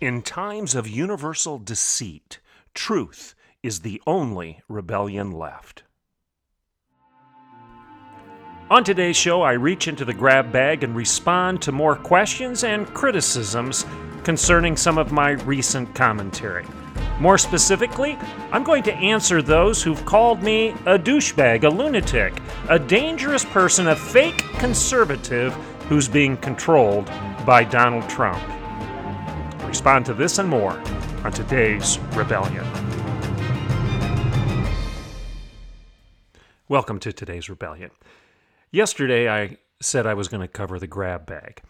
In times of universal deceit, truth is the only rebellion left. On today's show, I reach into the grab bag and respond to more questions and criticisms concerning some of my recent commentary. More specifically, I'm going to answer those who've called me a douchebag, a lunatic, a dangerous person, a fake conservative who's being controlled by Donald Trump. Respond to this and more on today's Rebellion. Welcome to today's Rebellion. Yesterday, I said I was going to cover the grab bag,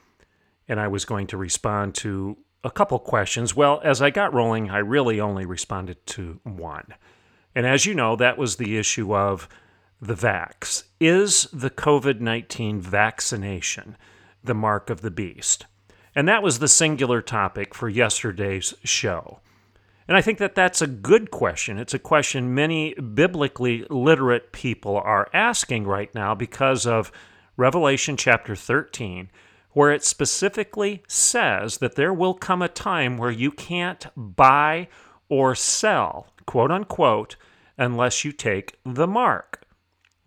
and I was going to respond to a couple questions. Well, as I got rolling, I really only responded to one. And as you know, that was the issue of the vax. Is the COVID 19 vaccination the mark of the beast? And that was the singular topic for yesterday's show. And I think that that's a good question. It's a question many biblically literate people are asking right now because of Revelation chapter 13, where it specifically says that there will come a time where you can't buy or sell, quote unquote, unless you take the mark,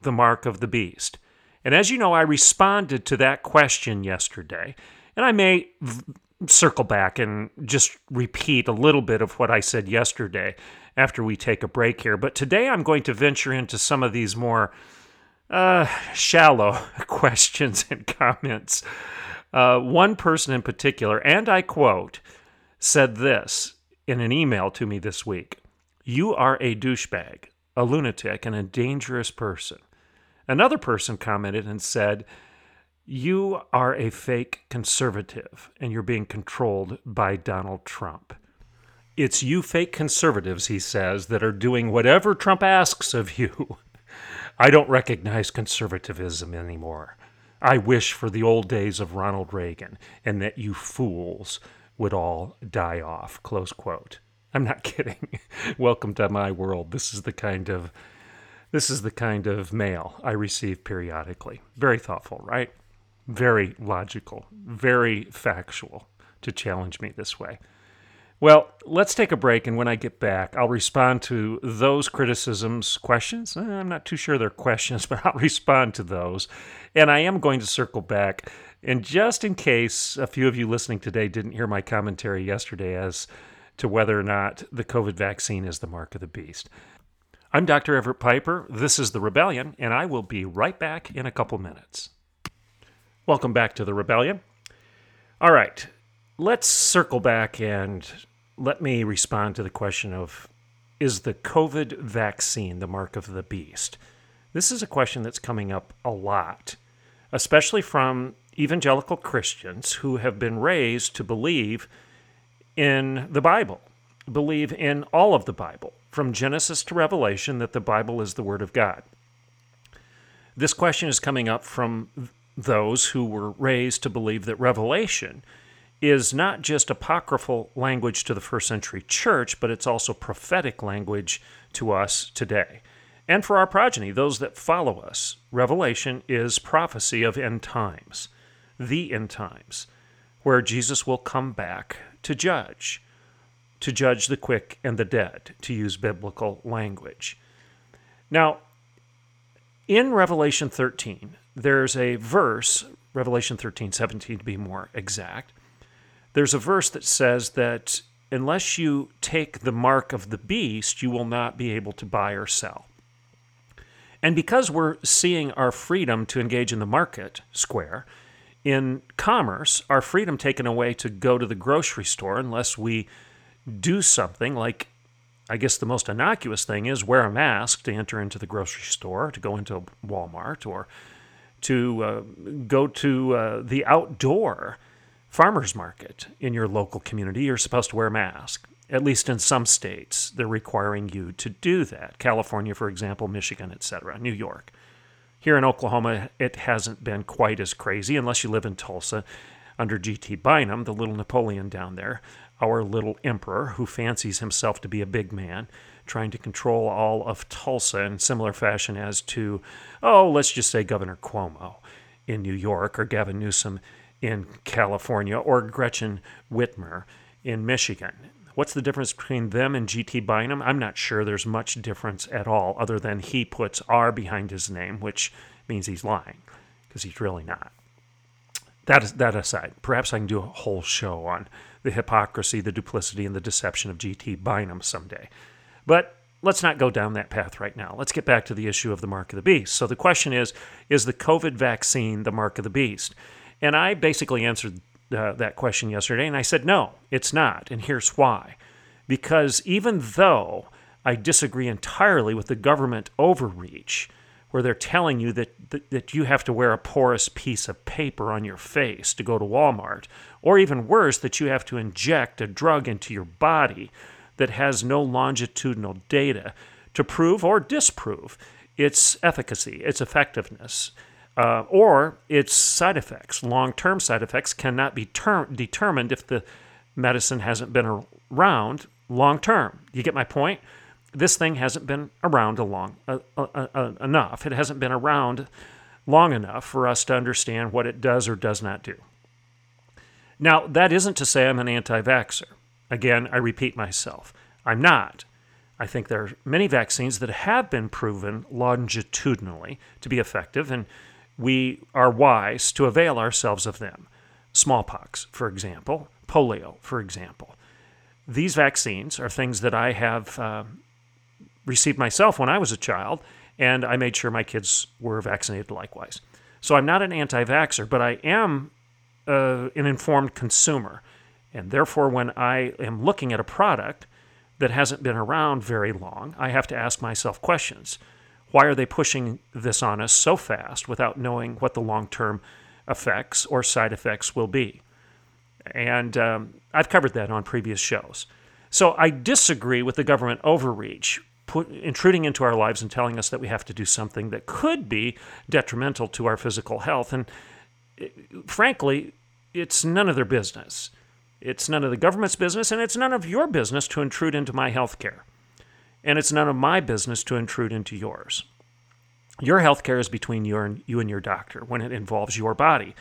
the mark of the beast. And as you know, I responded to that question yesterday. And I may v- circle back and just repeat a little bit of what I said yesterday after we take a break here. But today I'm going to venture into some of these more uh, shallow questions and comments. Uh, one person in particular, and I quote, said this in an email to me this week You are a douchebag, a lunatic, and a dangerous person. Another person commented and said, you are a fake conservative and you're being controlled by Donald Trump. It's you fake conservatives, he says, that are doing whatever Trump asks of you. I don't recognize conservatism anymore. I wish for the old days of Ronald Reagan and that you fools would all die off. Close quote. I'm not kidding. Welcome to my world. This is the kind of this is the kind of mail I receive periodically. Very thoughtful, right? Very logical, very factual to challenge me this way. Well, let's take a break, and when I get back, I'll respond to those criticisms, questions. Eh, I'm not too sure they're questions, but I'll respond to those. And I am going to circle back. And just in case a few of you listening today didn't hear my commentary yesterday as to whether or not the COVID vaccine is the mark of the beast, I'm Dr. Everett Piper. This is The Rebellion, and I will be right back in a couple minutes. Welcome back to the Rebellion. All right, let's circle back and let me respond to the question of is the COVID vaccine the mark of the beast? This is a question that's coming up a lot, especially from evangelical Christians who have been raised to believe in the Bible, believe in all of the Bible, from Genesis to Revelation, that the Bible is the Word of God. This question is coming up from those who were raised to believe that Revelation is not just apocryphal language to the first century church, but it's also prophetic language to us today. And for our progeny, those that follow us, Revelation is prophecy of end times, the end times, where Jesus will come back to judge, to judge the quick and the dead, to use biblical language. Now, in Revelation 13, there's a verse, Revelation 13, 17 to be more exact. There's a verse that says that unless you take the mark of the beast, you will not be able to buy or sell. And because we're seeing our freedom to engage in the market square, in commerce, our freedom taken away to go to the grocery store unless we do something like I guess the most innocuous thing is wear a mask to enter into the grocery store, to go into Walmart, or to uh, go to uh, the outdoor farmer's market in your local community, you're supposed to wear a mask. At least in some states, they're requiring you to do that. California, for example, Michigan, etc., New York. Here in Oklahoma, it hasn't been quite as crazy unless you live in Tulsa under G.T. Bynum, the little Napoleon down there, our little emperor who fancies himself to be a big man, trying to control all of Tulsa in similar fashion as to, oh, let's just say Governor Cuomo in New York or Gavin Newsom in California or Gretchen Whitmer in Michigan. What's the difference between them and GT Bynum? I'm not sure there's much difference at all, other than he puts R behind his name, which means he's lying, because he's really not. That, is, that aside, perhaps I can do a whole show on the hypocrisy, the duplicity, and the deception of GT Bynum someday. But let's not go down that path right now. Let's get back to the issue of the mark of the beast. So the question is Is the COVID vaccine the mark of the beast? And I basically answered uh, that question yesterday, and I said, no, it's not. And here's why. Because even though I disagree entirely with the government overreach, where they're telling you that, that, that you have to wear a porous piece of paper on your face to go to Walmart, or even worse, that you have to inject a drug into your body that has no longitudinal data to prove or disprove its efficacy, its effectiveness uh, or its side effects. Long term side effects cannot be ter- determined if the medicine hasn't been around long term. You get my point? This thing hasn't been around a long, uh, uh, enough. It hasn't been around long enough for us to understand what it does or does not do. Now, that isn't to say I'm an anti vaxxer. Again, I repeat myself. I'm not. I think there are many vaccines that have been proven longitudinally to be effective, and we are wise to avail ourselves of them. Smallpox, for example, polio, for example. These vaccines are things that I have uh, received myself when I was a child, and I made sure my kids were vaccinated likewise. So I'm not an anti vaxxer, but I am uh, an informed consumer. And therefore, when I am looking at a product that hasn't been around very long, I have to ask myself questions. Why are they pushing this on us so fast without knowing what the long term effects or side effects will be? And um, I've covered that on previous shows. So I disagree with the government overreach, put, intruding into our lives and telling us that we have to do something that could be detrimental to our physical health. And eh, frankly, it's none of their business. It's none of the government's business, and it's none of your business to intrude into my health care and it's none of my business to intrude into yours. Your health care is between you and, you and your doctor when it involves your body.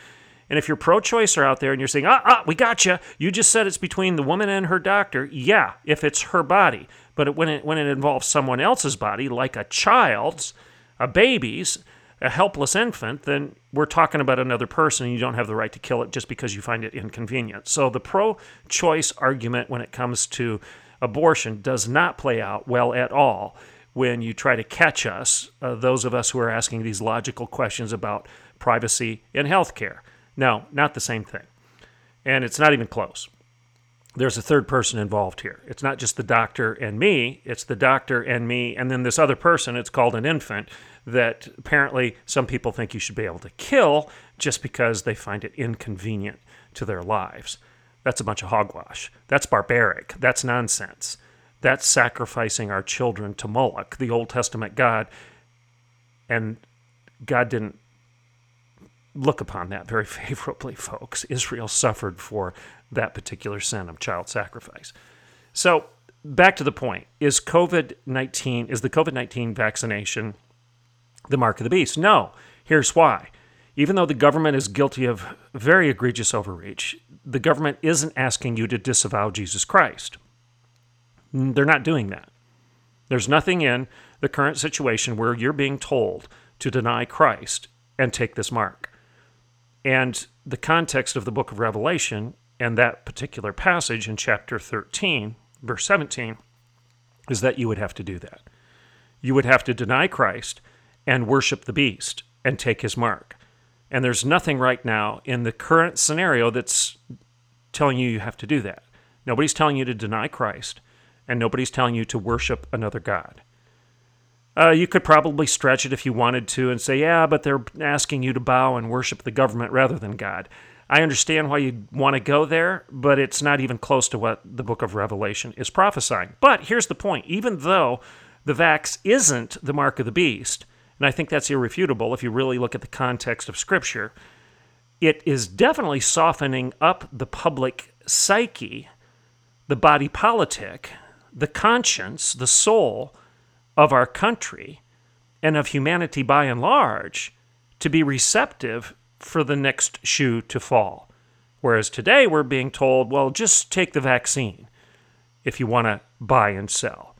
And if you're pro choice are out there and you're saying, ah, ah, we got you, you just said it's between the woman and her doctor. Yeah, if it's her body. But when it, when it involves someone else's body, like a child's, a baby's, a helpless infant, then we're talking about another person and you don't have the right to kill it just because you find it inconvenient. So the pro choice argument when it comes to abortion does not play out well at all when you try to catch us, uh, those of us who are asking these logical questions about privacy in healthcare. No, not the same thing. And it's not even close. There's a third person involved here. It's not just the doctor and me, it's the doctor and me, and then this other person, it's called an infant, that apparently some people think you should be able to kill just because they find it inconvenient to their lives. That's a bunch of hogwash. That's barbaric. That's nonsense. That's sacrificing our children to Moloch, the Old Testament God. And God didn't look upon that very favorably, folks. Israel suffered for that particular sin of child sacrifice. So, back to the point is COVID 19, is the COVID 19 vaccination the mark of the beast? No. Here's why. Even though the government is guilty of very egregious overreach, the government isn't asking you to disavow Jesus Christ. They're not doing that. There's nothing in the current situation where you're being told to deny Christ and take this mark. And the context of the book of Revelation and that particular passage in chapter 13, verse 17, is that you would have to do that. You would have to deny Christ and worship the beast and take his mark. And there's nothing right now in the current scenario that's telling you you have to do that. Nobody's telling you to deny Christ, and nobody's telling you to worship another God. Uh, you could probably stretch it if you wanted to and say, yeah, but they're asking you to bow and worship the government rather than God. I understand why you want to go there, but it's not even close to what the book of Revelation is prophesying. But here's the point even though the vax isn't the mark of the beast, and I think that's irrefutable if you really look at the context of Scripture, it is definitely softening up the public psyche, the body politic, the conscience, the soul of our country and of humanity by and large to be receptive for the next shoe to fall. Whereas today we're being told, well, just take the vaccine if you want to buy and sell.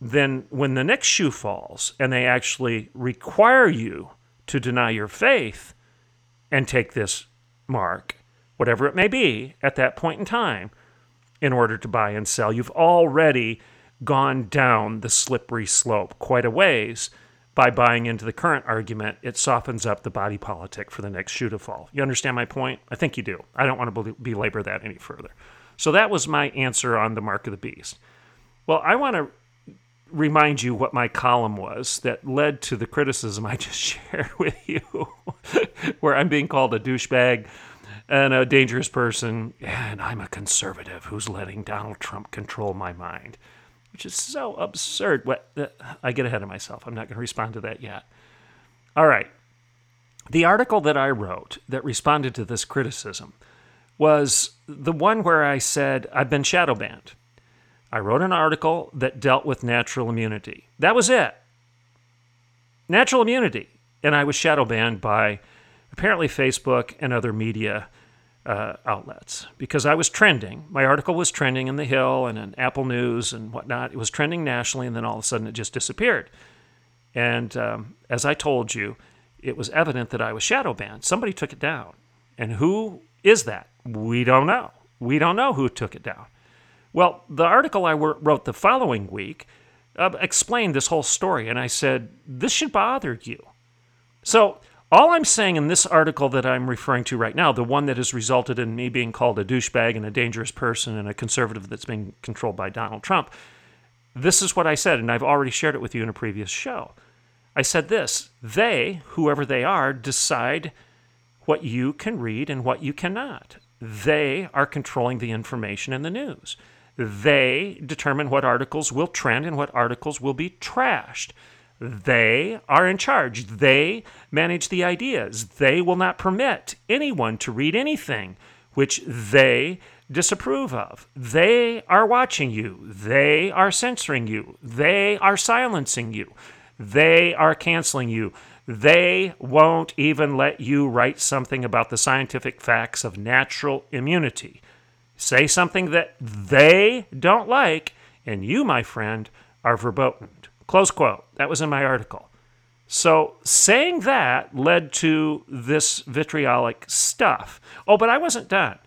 Then when the next shoe falls and they actually require you to deny your faith and take this mark, whatever it may be, at that point in time, in order to buy and sell, you've already gone down the slippery slope quite a ways by buying into the current argument, it softens up the body politic for the next shoe to fall. You understand my point? I think you do. I don't want to belabor that any further. So that was my answer on the mark of the beast. Well, I want to remind you what my column was that led to the criticism I just shared with you, where I'm being called a douchebag and a dangerous person, and I'm a conservative who's letting Donald Trump control my mind which is so absurd. What I get ahead of myself. I'm not going to respond to that yet. All right. The article that I wrote that responded to this criticism was the one where I said I've been shadow banned. I wrote an article that dealt with natural immunity. That was it. Natural immunity. And I was shadow banned by apparently Facebook and other media uh, outlets because I was trending. My article was trending in The Hill and in Apple News and whatnot. It was trending nationally, and then all of a sudden it just disappeared. And um, as I told you, it was evident that I was shadow banned. Somebody took it down. And who is that? We don't know. We don't know who took it down. Well, the article I wrote the following week uh, explained this whole story, and I said, This should bother you. So all I'm saying in this article that I'm referring to right now, the one that has resulted in me being called a douchebag and a dangerous person and a conservative that's being controlled by Donald Trump, this is what I said, and I've already shared it with you in a previous show. I said this they, whoever they are, decide what you can read and what you cannot. They are controlling the information in the news. They determine what articles will trend and what articles will be trashed. They are in charge. They manage the ideas. They will not permit anyone to read anything which they disapprove of. They are watching you. They are censoring you. They are silencing you. They are canceling you. They won't even let you write something about the scientific facts of natural immunity. Say something that they don't like, and you, my friend, are verboten. Close quote. That was in my article. So saying that led to this vitriolic stuff. Oh, but I wasn't done.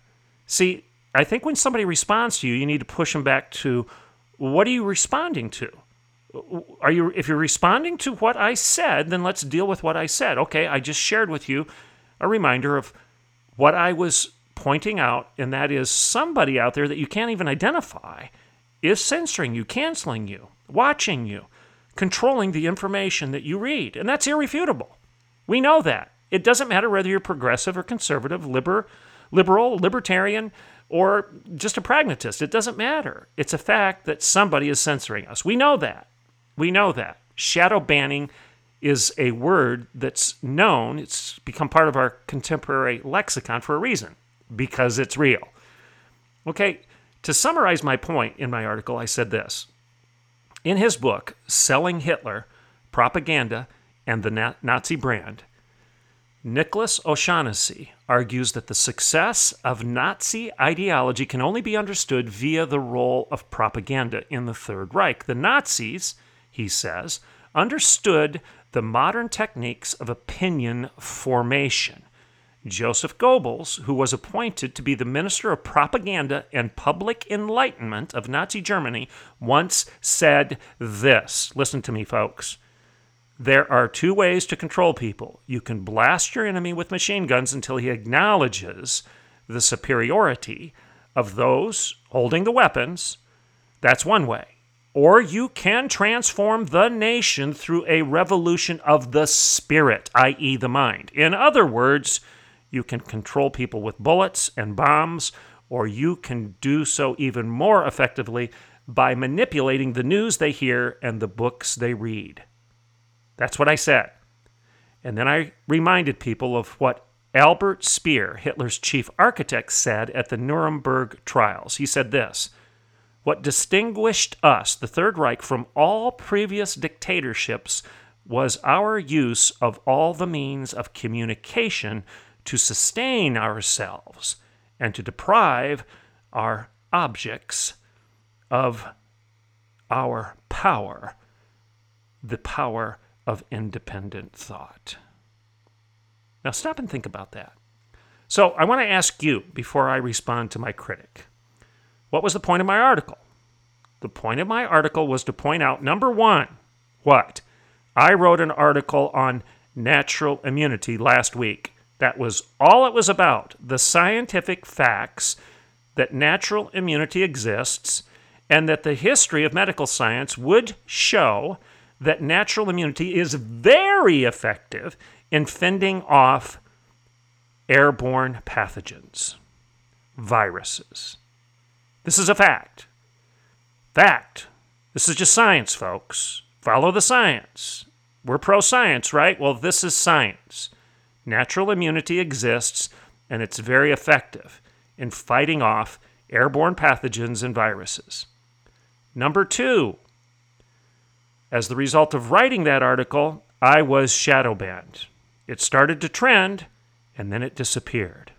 See, I think when somebody responds to you, you need to push them back to what are you responding to? Are you if you're responding to what I said, then let's deal with what I said. Okay, I just shared with you a reminder of what I was pointing out, and that is somebody out there that you can't even identify is censoring you, canceling you, watching you controlling the information that you read. And that's irrefutable. We know that. It doesn't matter whether you're progressive or conservative, liber, liberal, libertarian, or just a pragmatist. It doesn't matter. It's a fact that somebody is censoring us. We know that. We know that. Shadow banning is a word that's known, it's become part of our contemporary lexicon for a reason because it's real. Okay, to summarize my point in my article, I said this in his book, Selling Hitler Propaganda and the Nazi Brand, Nicholas O'Shaughnessy argues that the success of Nazi ideology can only be understood via the role of propaganda in the Third Reich. The Nazis, he says, understood the modern techniques of opinion formation. Joseph Goebbels, who was appointed to be the Minister of Propaganda and Public Enlightenment of Nazi Germany, once said this. Listen to me, folks. There are two ways to control people. You can blast your enemy with machine guns until he acknowledges the superiority of those holding the weapons. That's one way. Or you can transform the nation through a revolution of the spirit, i.e., the mind. In other words, you can control people with bullets and bombs, or you can do so even more effectively by manipulating the news they hear and the books they read. That's what I said. And then I reminded people of what Albert Speer, Hitler's chief architect, said at the Nuremberg trials. He said this What distinguished us, the Third Reich, from all previous dictatorships was our use of all the means of communication to sustain ourselves and to deprive our objects of our power, the power of independent thought. Now, stop and think about that. So, I want to ask you before I respond to my critic what was the point of my article? The point of my article was to point out number one, what? I wrote an article on natural immunity last week. That was all it was about the scientific facts that natural immunity exists and that the history of medical science would show that natural immunity is very effective in fending off airborne pathogens, viruses. This is a fact. Fact. This is just science, folks. Follow the science. We're pro science, right? Well, this is science. Natural immunity exists, and it's very effective in fighting off airborne pathogens and viruses. Number two, as the result of writing that article, I was shadow banned. It started to trend, and then it disappeared.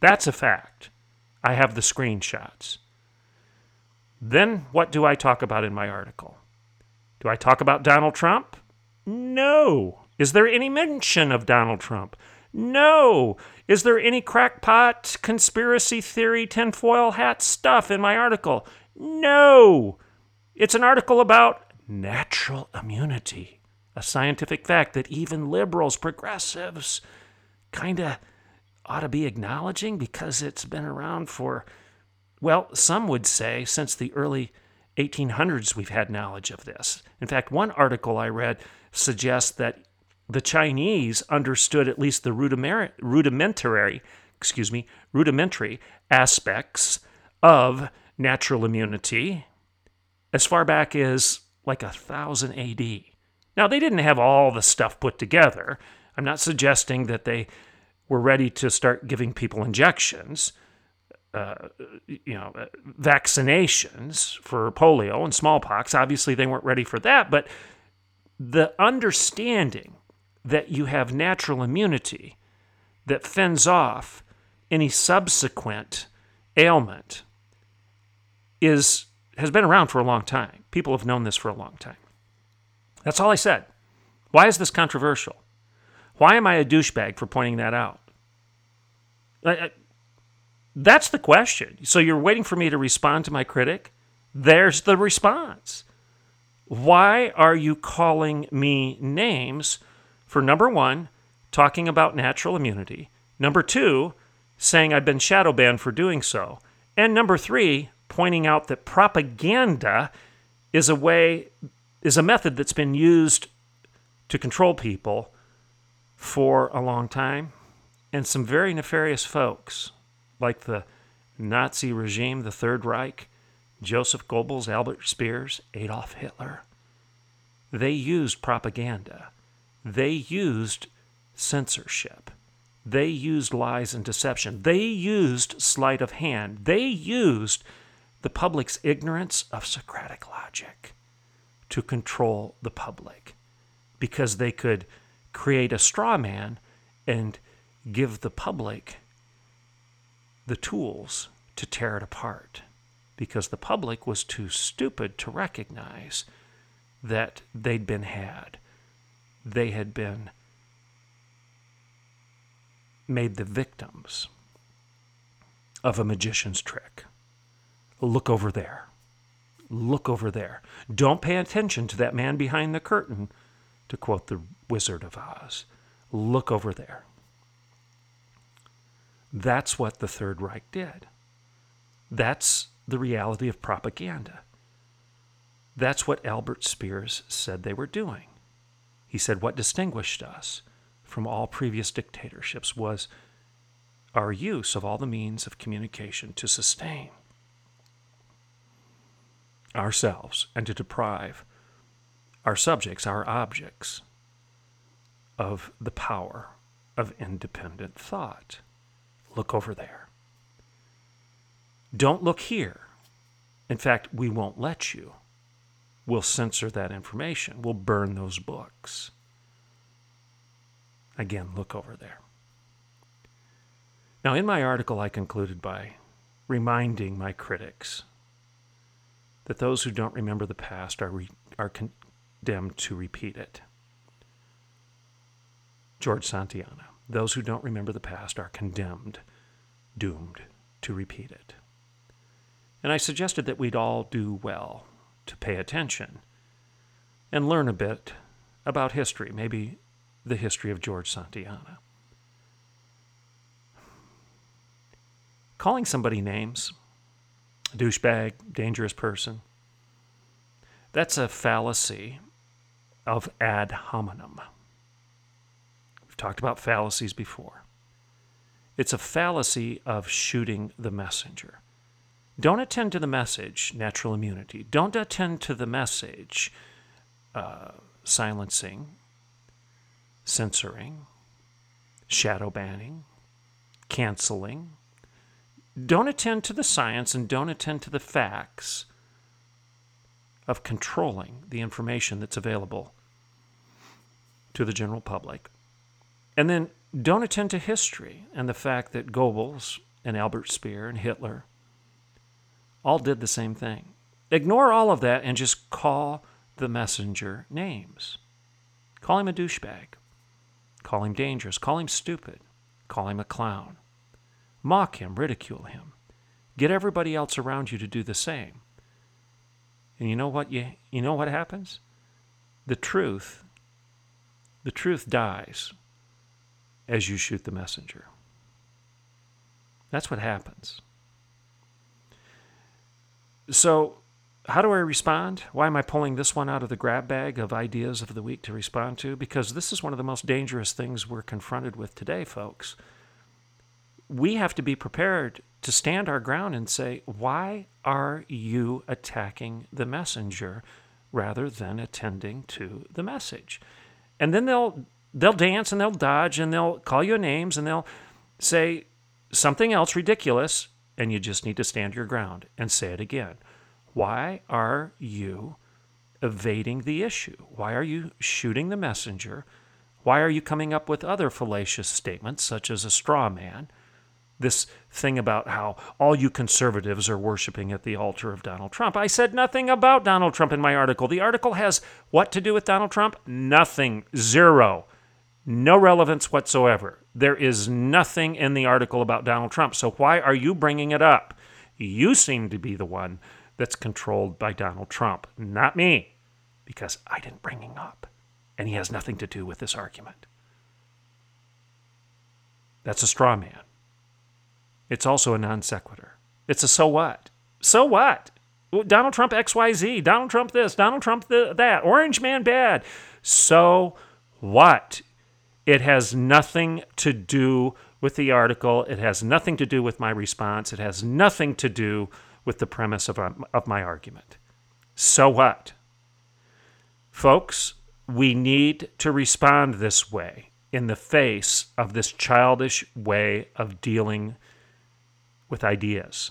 That's a fact. I have the screenshots. Then what do I talk about in my article? Do I talk about Donald Trump? No. Is there any mention of Donald Trump? No. Is there any crackpot, conspiracy theory, tinfoil hat stuff in my article? No. It's an article about natural immunity, a scientific fact that even liberals, progressives, kind of ought to be acknowledging because it's been around for, well, some would say since the early 1800s we've had knowledge of this. In fact, one article I read suggests that the Chinese understood at least the rudimentary, excuse me, rudimentary aspects of natural immunity as far back as like a thousand AD. Now they didn't have all the stuff put together. I'm not suggesting that they were ready to start giving people injections uh, you know, uh, vaccinations for polio and smallpox. Obviously, they weren't ready for that, but the understanding that you have natural immunity that fends off any subsequent ailment is has been around for a long time. People have known this for a long time. That's all I said. Why is this controversial? Why am I a douchebag for pointing that out? I, that's the question. So you're waiting for me to respond to my critic? There's the response. Why are you calling me names for number one, talking about natural immunity, number two, saying I've been shadow banned for doing so, and number three, pointing out that propaganda is a way, is a method that's been used to control people for a long time, and some very nefarious folks like the Nazi regime, the Third Reich, Joseph Goebbels, Albert Spears, Adolf Hitler, they used propaganda. They used censorship. They used lies and deception. They used sleight of hand. They used the public's ignorance of Socratic logic to control the public because they could create a straw man and give the public the tools to tear it apart because the public was too stupid to recognize that they'd been had. They had been made the victims of a magician's trick. Look over there. Look over there. Don't pay attention to that man behind the curtain, to quote the Wizard of Oz. Look over there. That's what the Third Reich did. That's the reality of propaganda. That's what Albert Speers said they were doing. He said what distinguished us from all previous dictatorships was our use of all the means of communication to sustain ourselves and to deprive our subjects, our objects, of the power of independent thought. Look over there. Don't look here. In fact, we won't let you. We'll censor that information. We'll burn those books. Again, look over there. Now, in my article, I concluded by reminding my critics that those who don't remember the past are, re- are condemned to repeat it. George Santayana. Those who don't remember the past are condemned, doomed to repeat it. And I suggested that we'd all do well to pay attention and learn a bit about history, maybe the history of George Santayana. Calling somebody names, douchebag, dangerous person, that's a fallacy of ad hominem. We've talked about fallacies before. It's a fallacy of shooting the messenger. Don't attend to the message, natural immunity. Don't attend to the message, uh, silencing, censoring, shadow banning, canceling. Don't attend to the science and don't attend to the facts of controlling the information that's available to the general public. And then don't attend to history and the fact that Goebbels and Albert Speer and Hitler all did the same thing. Ignore all of that and just call the messenger names. Call him a douchebag. Call him dangerous. Call him stupid. Call him a clown. Mock him, ridicule him. Get everybody else around you to do the same. And you know what you you know what happens? The truth the truth dies as you shoot the messenger. That's what happens. So, how do I respond? Why am I pulling this one out of the grab bag of ideas of the week to respond to? Because this is one of the most dangerous things we're confronted with today, folks. We have to be prepared to stand our ground and say, why are you attacking the messenger rather than attending to the message? And then they'll they'll dance and they'll dodge and they'll call you names and they'll say something else ridiculous and you just need to stand your ground and say it again. Why are you evading the issue? Why are you shooting the messenger? Why are you coming up with other fallacious statements, such as a straw man? This thing about how all you conservatives are worshiping at the altar of Donald Trump. I said nothing about Donald Trump in my article. The article has what to do with Donald Trump? Nothing. Zero. No relevance whatsoever. There is nothing in the article about Donald Trump. So why are you bringing it up? You seem to be the one that's controlled by Donald Trump, not me, because I didn't bring him up. And he has nothing to do with this argument. That's a straw man. It's also a non sequitur. It's a so what? So what? Donald Trump XYZ, Donald Trump this, Donald Trump the, that, Orange Man bad. So what? It has nothing to do with the article. It has nothing to do with my response. It has nothing to do with the premise of, um, of my argument. So what? Folks, we need to respond this way in the face of this childish way of dealing with ideas.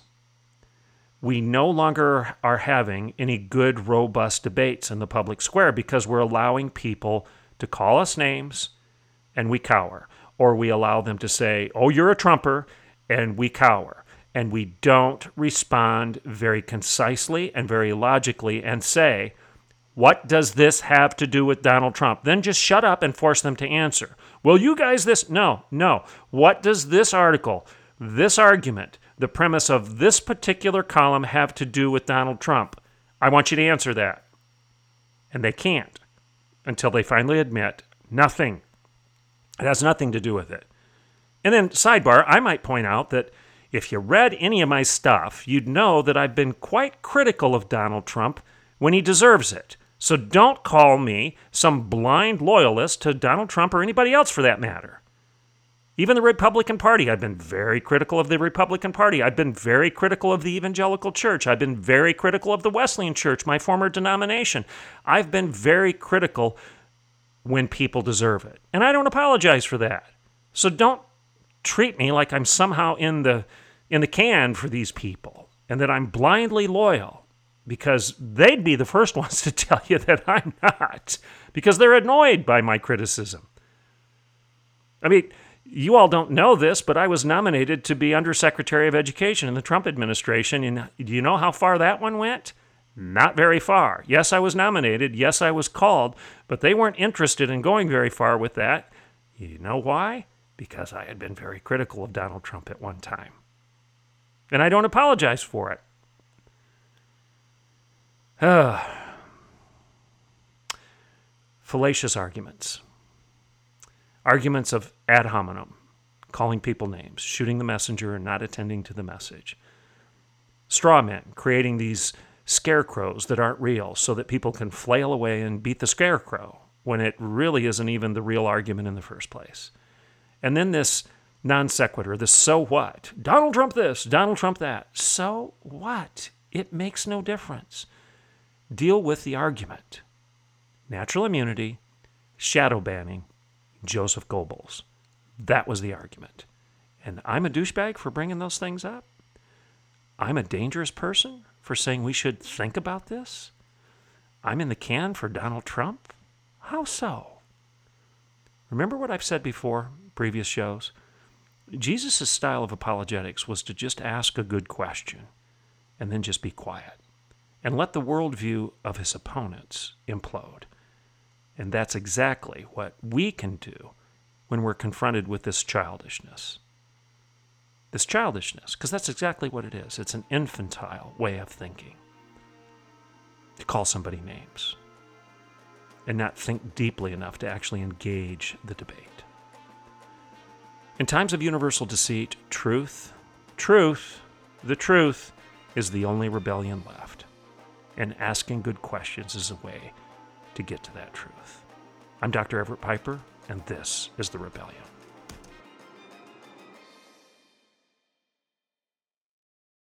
We no longer are having any good, robust debates in the public square because we're allowing people to call us names and we cower. Or we allow them to say, oh, you're a Trumper, and we cower. And we don't respond very concisely and very logically and say, what does this have to do with Donald Trump? Then just shut up and force them to answer. Well, you guys, this. No, no. What does this article, this argument, the premise of this particular column have to do with Donald Trump? I want you to answer that. And they can't until they finally admit nothing. It has nothing to do with it. And then, sidebar, I might point out that if you read any of my stuff, you'd know that I've been quite critical of Donald Trump when he deserves it. So don't call me some blind loyalist to Donald Trump or anybody else for that matter. Even the Republican Party, I've been very critical of the Republican Party. I've been very critical of the Evangelical Church. I've been very critical of the Wesleyan Church, my former denomination. I've been very critical when people deserve it. And I don't apologize for that. So don't treat me like I'm somehow in the in the can for these people and that I'm blindly loyal because they'd be the first ones to tell you that I'm not because they're annoyed by my criticism. I mean, you all don't know this, but I was nominated to be Undersecretary of Education in the Trump administration. And do you know how far that one went? Not very far. Yes, I was nominated. Yes, I was called, but they weren't interested in going very far with that. You know why? Because I had been very critical of Donald Trump at one time. And I don't apologize for it. Uh, Fallacious arguments. Arguments of ad hominem, calling people names, shooting the messenger, and not attending to the message. Straw men, creating these scarecrows that aren't real so that people can flail away and beat the scarecrow when it really isn't even the real argument in the first place. And then this non sequitur, this so what? Donald Trump this, Donald Trump that. So what? It makes no difference. Deal with the argument. Natural immunity, shadow banning, Joseph Goebbels. That was the argument. And I'm a douchebag for bringing those things up? I'm a dangerous person for saying we should think about this? I'm in the can for Donald Trump? How so? Remember what I've said before, previous shows? Jesus' style of apologetics was to just ask a good question and then just be quiet and let the worldview of his opponents implode. And that's exactly what we can do when we're confronted with this childishness. This childishness, because that's exactly what it is. It's an infantile way of thinking. To call somebody names and not think deeply enough to actually engage the debate. In times of universal deceit, truth, truth, the truth is the only rebellion left. And asking good questions is a way to get to that truth. I'm Dr. Everett Piper, and this is The Rebellion.